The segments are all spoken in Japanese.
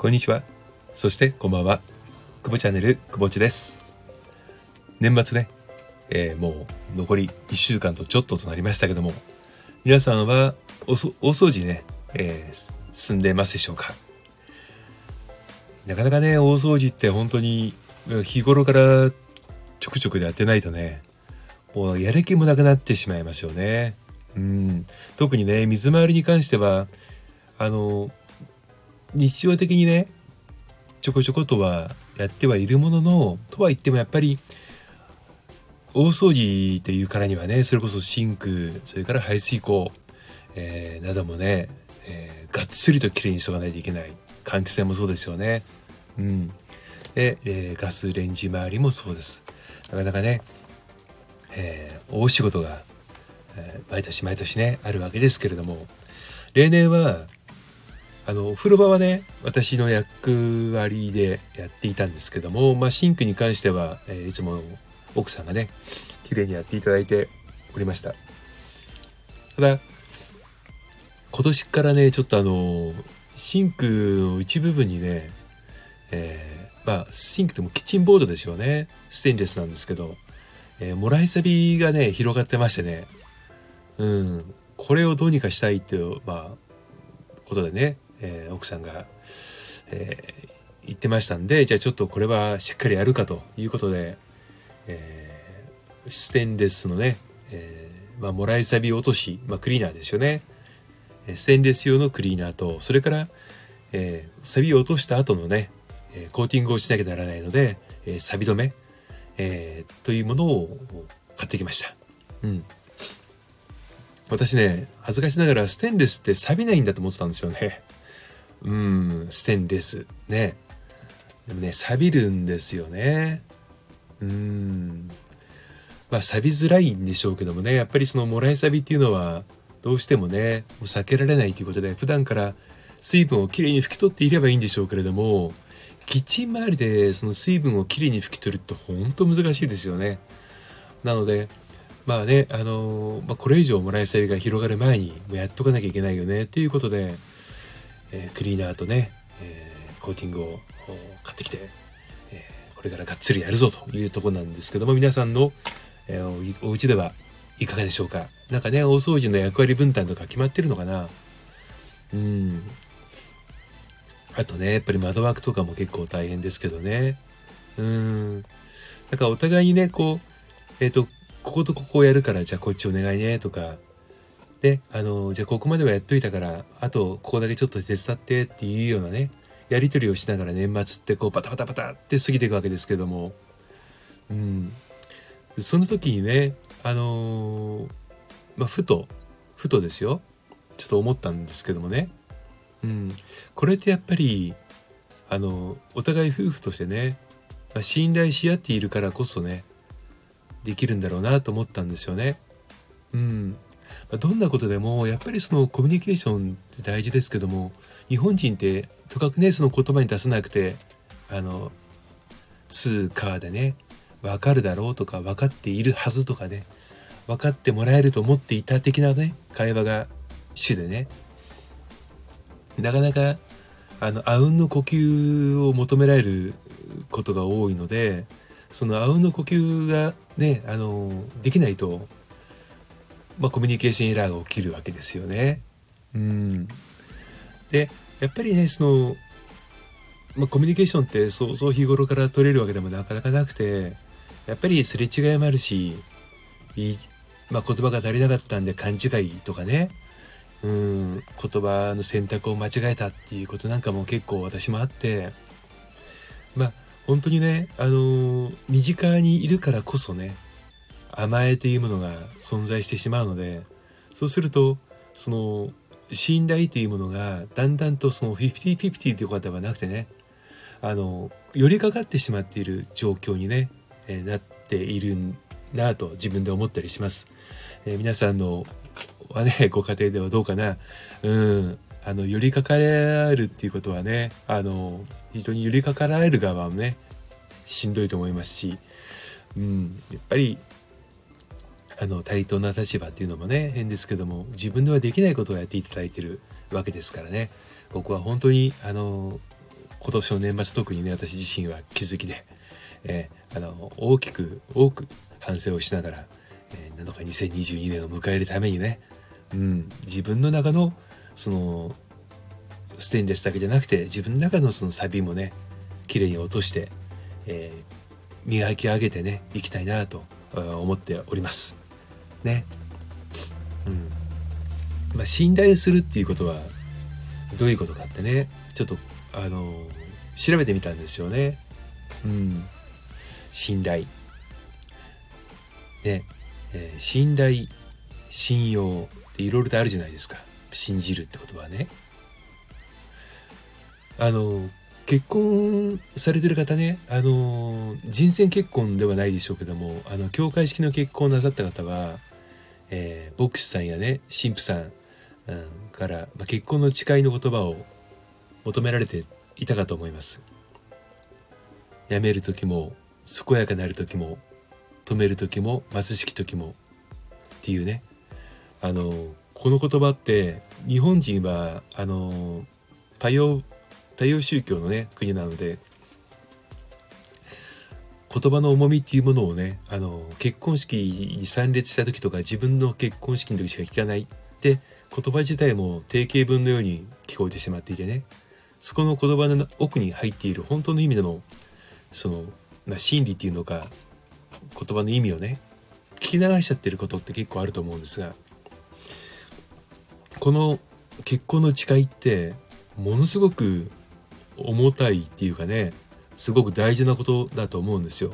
こんにちは。そしてこんばんは。久保チャンネル久保地です。年末ね、えーもう残り1週間とちょっととなりましたけども、皆さんはおそ大掃除ね、えー進んでますでしょうか？なかなかね、大掃除って本当に日頃からちょくちょくやってないとね、もうやる気もなくなってしまいますよね。うん。特にね、水回りに関しては、あの、日常的にね、ちょこちょことはやってはいるものの、とは言ってもやっぱり、大掃除っていうからにはね、それこそシンク、それから排水口、えーなどもね、えーがっつりときれいにしとかないといけない。換気扇もそうですよね。うん。で、えーガスレンジ周りもそうです。なかなかね、えー大仕事が、えー毎年毎年ね、あるわけですけれども、例年は、あの、風呂場はね、私の役割でやっていたんですけども、まあ、シンクに関しては、えーいつも奥さんがね、綺麗にやっていただいておりました。ただ、今年からね、ちょっとあの、シンクの一部分にね、えーまあ、シンクでもキッチンボードですよね。ステンレスなんですけど、えーもらいサビがね、広がってましてね、うん、これをどうにかしたいっていう、まあ、ことでね、えー奥さんが、えー言ってましたんで、じゃあちょっとこれはしっかりやるかということで、えーステンレスのね、えーまあ、もらいサビ落とし、まあ、クリーナーですよね。ステンレス用のクリーナーと、それから、えーサビを落とした後のね、コーティングをしなきゃならないので、えーサビ止め、えーというものを買ってきました。うん。私ね、恥ずかしながらステンレスって錆びないんだと思ってたんですよね。うん、ステンレス。ね。でもね、錆びるんですよね。うん。まあ、錆びづらいんでしょうけどもね、やっぱりそのもらい錆びっていうのは、どうしてもね、もう避けられないということで、普段から水分をきれいに拭き取っていればいいんでしょうけれども、キッチン周りでその水分をきれいに拭き取るって本当難しいですよね。なので、まあね、あのまあ、これ以上もらい錆びが広がる前にもうやっとかなきゃいけないよねっていうことで、えークリーナーとね、えーコーティングをお買ってきて、えーこれからがっつりやるぞというところなんですけども皆さんの、えーお家ではいかがでしょうか？なんかね大掃除の役割分担とか決まってるのかな？うん。あとねやっぱり窓枠とかも結構大変ですけどね。うん。だからお互いにねこうえっ、とこことここをやるからじゃあこっちお願いねとかであのじゃあここまではやっといたからあとここだけちょっと手伝ってっていうようなねやり取りをしながら年末ってこうバタバタバタって過ぎていくわけですけども。うん。その時にねあのーまあふとふとですよ。ちょっと思ったんですけどもね。うん。これってやっぱりあのお互い夫婦としてね、まあ信頼し合っているからこそねできるんだろうなと思ったんですよね。うん、まどんなことでもやっぱりそのコミュニケーションって大事ですけども日本人ってとかくねその言葉に出さなくてあの「つうか」でね「わかるだろう」とか「分かっているはず」とかね分かってもらえると思っていた的なね会話が主でねなかなかあのあうんの呼吸を求められることが多いのでそのあうんの呼吸がねあのできないと、まあ、コミュニケーションエラーが起きるわけですよね。うん、でやっぱりねその、まあ、コミュニケーションってそうそう日頃から取れるわけでもなかなかなくてやっぱりすれ違いもあるしいい、まあ、言葉が足りなかったんで勘違いとかねうん言葉の選択を間違えたっていうことなんかも結構私もあってまあ本当にねあのー身近にいるからこそね甘えというものが存在してしまうのでそうするとその信頼というものがだんだんとその50-50ということではなくてねあの寄りかかってしまっている状況にね、えーなっているなと自分で思ったりします。えー皆さんのはねご家庭ではどうかな。うん。あの寄りかかられるっていうことはねあの人に寄りかかられる側もねしんどいと思いますし、うん、やっぱりあの対等な立場っていうのもね変ですけども自分ではできないことをやっていただいてるわけですからね僕は本当にあの今年の年末特にね私自身は気づきで、えー、あの大きく多く反省をしながら、えー、なんとか2022年を迎えるためにね、うん、自分の中のそのステンレスだけじゃなくて自分の中のそのサビもね綺麗に落として、えー、磨き上げてねいきたいなと思っております。ね。うんまあ、信頼するっていうことはどういうことかってねちょっとあの調べてみたんですよね。うん、信頼。ね、えー、信頼信用っていろいろとあるじゃないですか信じるってことはね。あの結婚されてる方ねあの人選結婚ではないでしょうけどもあの教会式の結婚をなさった方は、えー、牧師さんやね神父さん、うん、から、まあ、結婚の誓いの言葉を求められていたかと思います。辞める時も健やかなる時も止める時も貧しき時もっていうね。あのこの言葉って日本人はあの多様多様宗教のね国なので言葉の重みっていうものをねあの結婚式に参列した時とか自分の結婚式の時しか聞かないって言葉自体も定型文のように聞こえてしまっていてね。そこの言葉の奥に入っている本当の意味でのその、まあ、真理っていうのか言葉の意味をね聞き流しちゃってることって結構あると思うんですがこの結婚の誓いってものすごく重たいっていうかねすごく大事なことだと思うんですよ。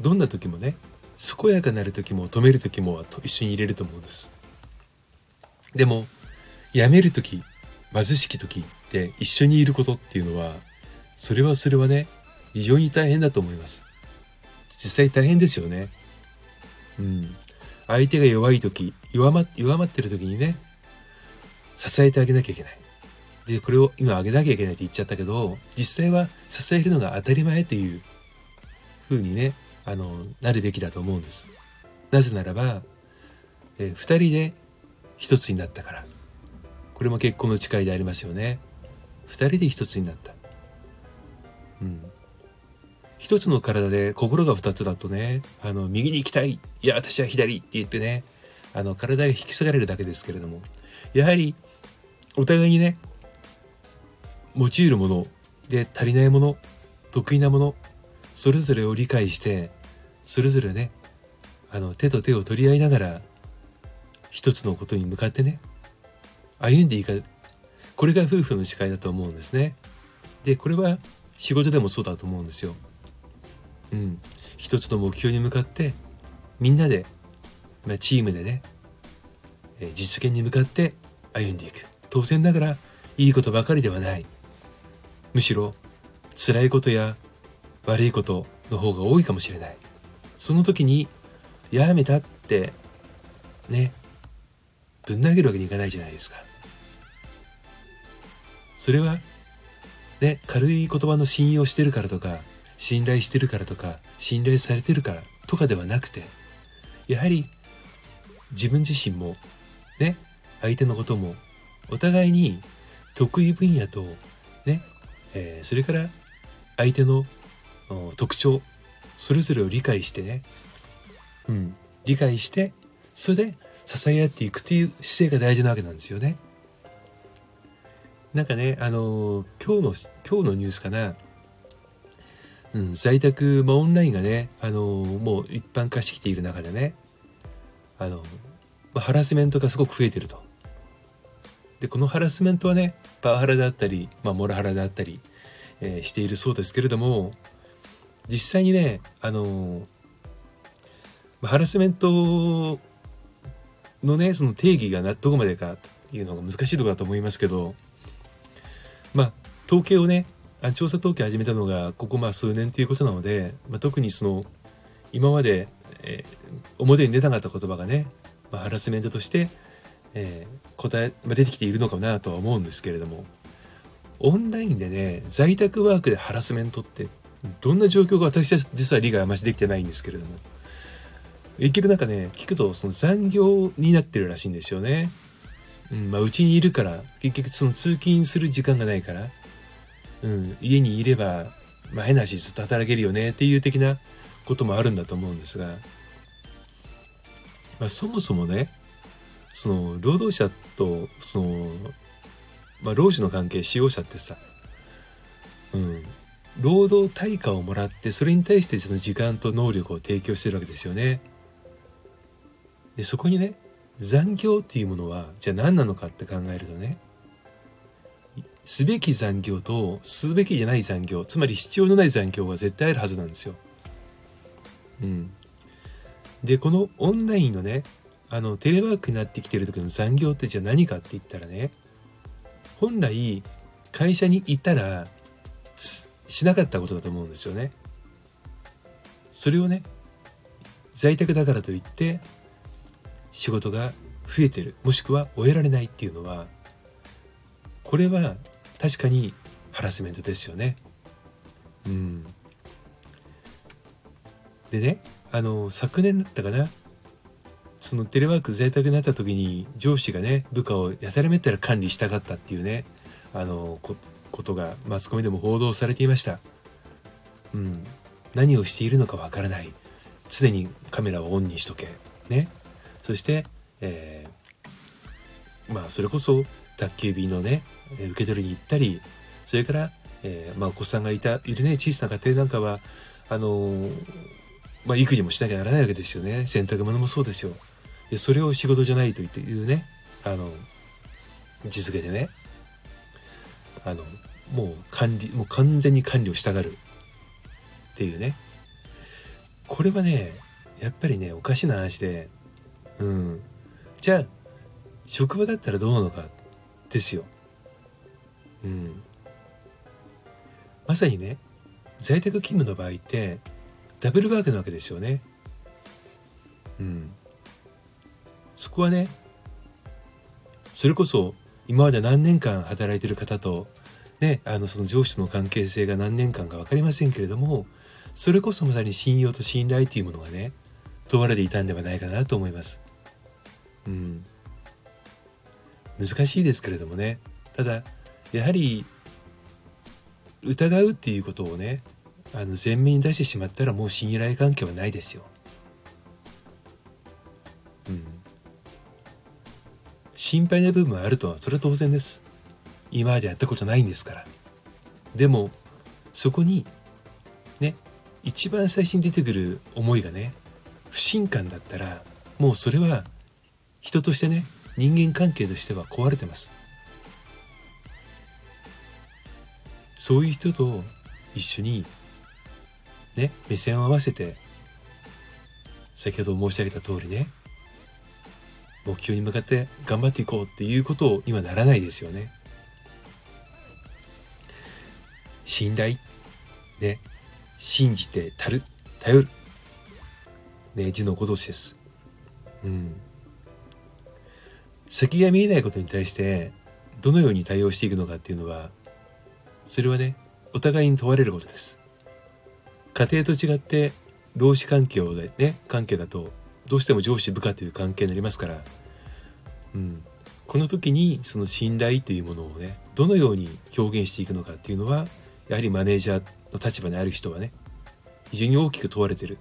どんな時もね健やかなる時も止める時も一緒に入れると思うんです。でもやめる時貧しき時って一緒にいることっていうのはそれはそれはね非常に大変だと思います実際大変ですよねうん相手が弱い時弱ま弱まってる時にね支えてあげなきゃいけないでこれを今あげなきゃいけないって言っちゃったけど実際は支えるのが当たり前という風にねあのなるべきだと思うんです。なぜならば、えー、2人で一つになったから。これも結婚の誓いでありますよね。二人で一つになった。うん。一つの体で心が二つだとねあの右に行きたい。いや私は左って言ってねあの体が引き継がれるだけですけれども。やはりお互いにね用いるもので足りないもの得意なものそれぞれを理解してそれぞれねあの手と手を取り合いながら一つのことに向かってね歩んでいかこれが夫婦の誓いだと思うんですね。でこれは仕事でもそうだと思うんですよ。うん。一つの目標に向かってみんなで、まあ、チームでね実現に向かって歩んでいく。当然ながらいいことばかりではない。むしろ辛いことや悪いことの方が多いかもしれない。その時にやめたってねぶん投げるわけにいかないじゃないですか。それはね軽い言葉の信用してるからとか信頼してるからとか信頼されてるからとかではなくてやはり自分自身もね相手のこともお互いに得意分野と、えー、それから相手の特徴それぞれを理解してね、うん、理解してそれで支え合っていくという姿勢が大事なわけなんですよね。なんかね、あの今日の、今日のニュースかな、うん、在宅、まあ、オンラインがね、あのもう一般化してきている中でね、あのまあ、ハラスメントがすごく増えてると。で、このハラスメントはね、パワハラであったり、まあ、モラハラであったり、えー、しているそうですけれども、実際にね、あのハラスメントのね、その定義がどこまでかっていうのが難しいところだと思いますけど、まあ統計をね調査統計始めたのがここまあ数年ということなので、まあ、特にその今まで、えー、表に出なかった言葉がね、まあ、ハラスメントとして、えー、答え、まあ、出てきているのかなとは思うんですけれどもオンラインでね在宅ワークでハラスメントってどんな状況が私は実は理解あましできてないんですけれども結局なんかね聞くとその残業になってるらしいんですよね。うんまあ、うちにいるから結局その通勤する時間がないからうん、家にいれば、まあ、変な話ずっと働けるよねっていう的なこともあるんだと思うんですが、まあ、そもそもねその労働者とその、まあ、労使の関係使用者ってさ、うん、労働対価をもらってそれに対してその時間と能力を提供してるわけですよね。でそこにね残業っていうものはじゃあ何なのかって考えるとねすべき残業とすべきじゃない残業つまり必要のない残業は絶対あるはずなんですよ。うん、でこのオンラインのねあのテレワークになってきてる時の残業ってじゃあ何かって言ったらね本来会社にいたらしなかったことだと思うんですよね。それをね在宅だからといって仕事が増えてるもしくは終えられないっていうのはこれは確かにハラスメントですよね。うん、でねあの昨年だったかなそのテレワーク在宅になった時に上司がね部下をやたらめったら管理したかったっていうねあのことがマスコミでも報道されていました。うん、何をしているのかわからない。常にカメラをオンにしとけ。ね。そして、えー、まあそれこそ宅急便のね受け取りに行ったりそれから、えー、まあ、お子さんがいたいるね小さな家庭なんかはあのー、まあ、育児もしなきゃならないわけですよね。洗濯物もそうですよ。それを仕事じゃないと言っていうね。あの実現でね。あのもう管理もう完全に管理をしたがるっていうね。これはねやっぱりねおかしな話でうん。じゃあ職場だったらどうなのか？ですよ。うん。まさにね在宅勤務の場合ってダブルワークなわけですよね。うん。そこはねそれこそ今まで何年間働いてる方とねあのその上司との関係性が何年間か分かりませんけれどもそれこそまさに信用と信頼というものがね問われていたんではないかなと思います。うん。難しいですけれどもね。ただやはり疑うっていうことをねあの前面に出してしまったらもう信頼関係はないですよ。心配な部分はあるとはそれは当然です。今までやったことないんですから。でもそこにね一番最初に出てくる思いがね不信感だったらもうそれは人としてね人間関係としては壊れてます。そういう人と一緒にね目線を合わせて先ほど申し上げた通りね目標に向かって頑張っていこうっていうことを今ならないですよね。信頼ね信じてたる頼るね字のごとしです。うん。先が見えないことに対してどのように対応していくのかっていうのはそれはねお互いに問われることです家庭と違って労使関係でね関係だとどうしても上司部下という関係になりますから、うん、この時にその信頼というものをねどのように表現していくのかっていうのはやはりマネージャーの立場にある人はね非常に大きく問われてる。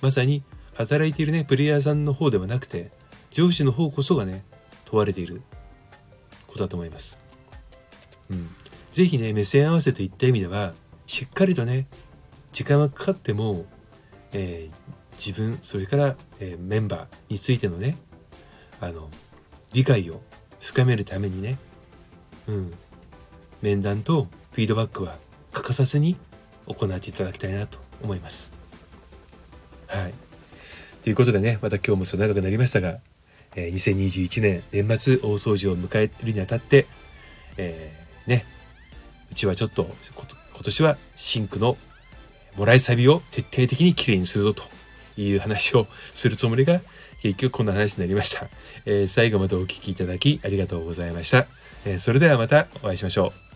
まさに働いているねプレイヤーさんの方ではなくて上司の方こそがね問われていることだと思います。うん、是非ね目線合わせといった意味ではしっかりとね時間はかかっても、えー、自分それから、えー、メンバーについてのねあの理解を深めるためにね、うん、面談とフィードバックは欠かさずに行っていただきたいなと思います。はい。ということでね、また今日もそう長くなりましたが、えー、2021年年末大掃除を迎えるにあたって、えー、ね、うちはちょっと今年はシンクのもらいサビを徹底的にきれいにするぞという話をするつもりが結局こんな話になりました。えー、最後までお聴きいただきありがとうございました。えー、それではまたお会いしましょう。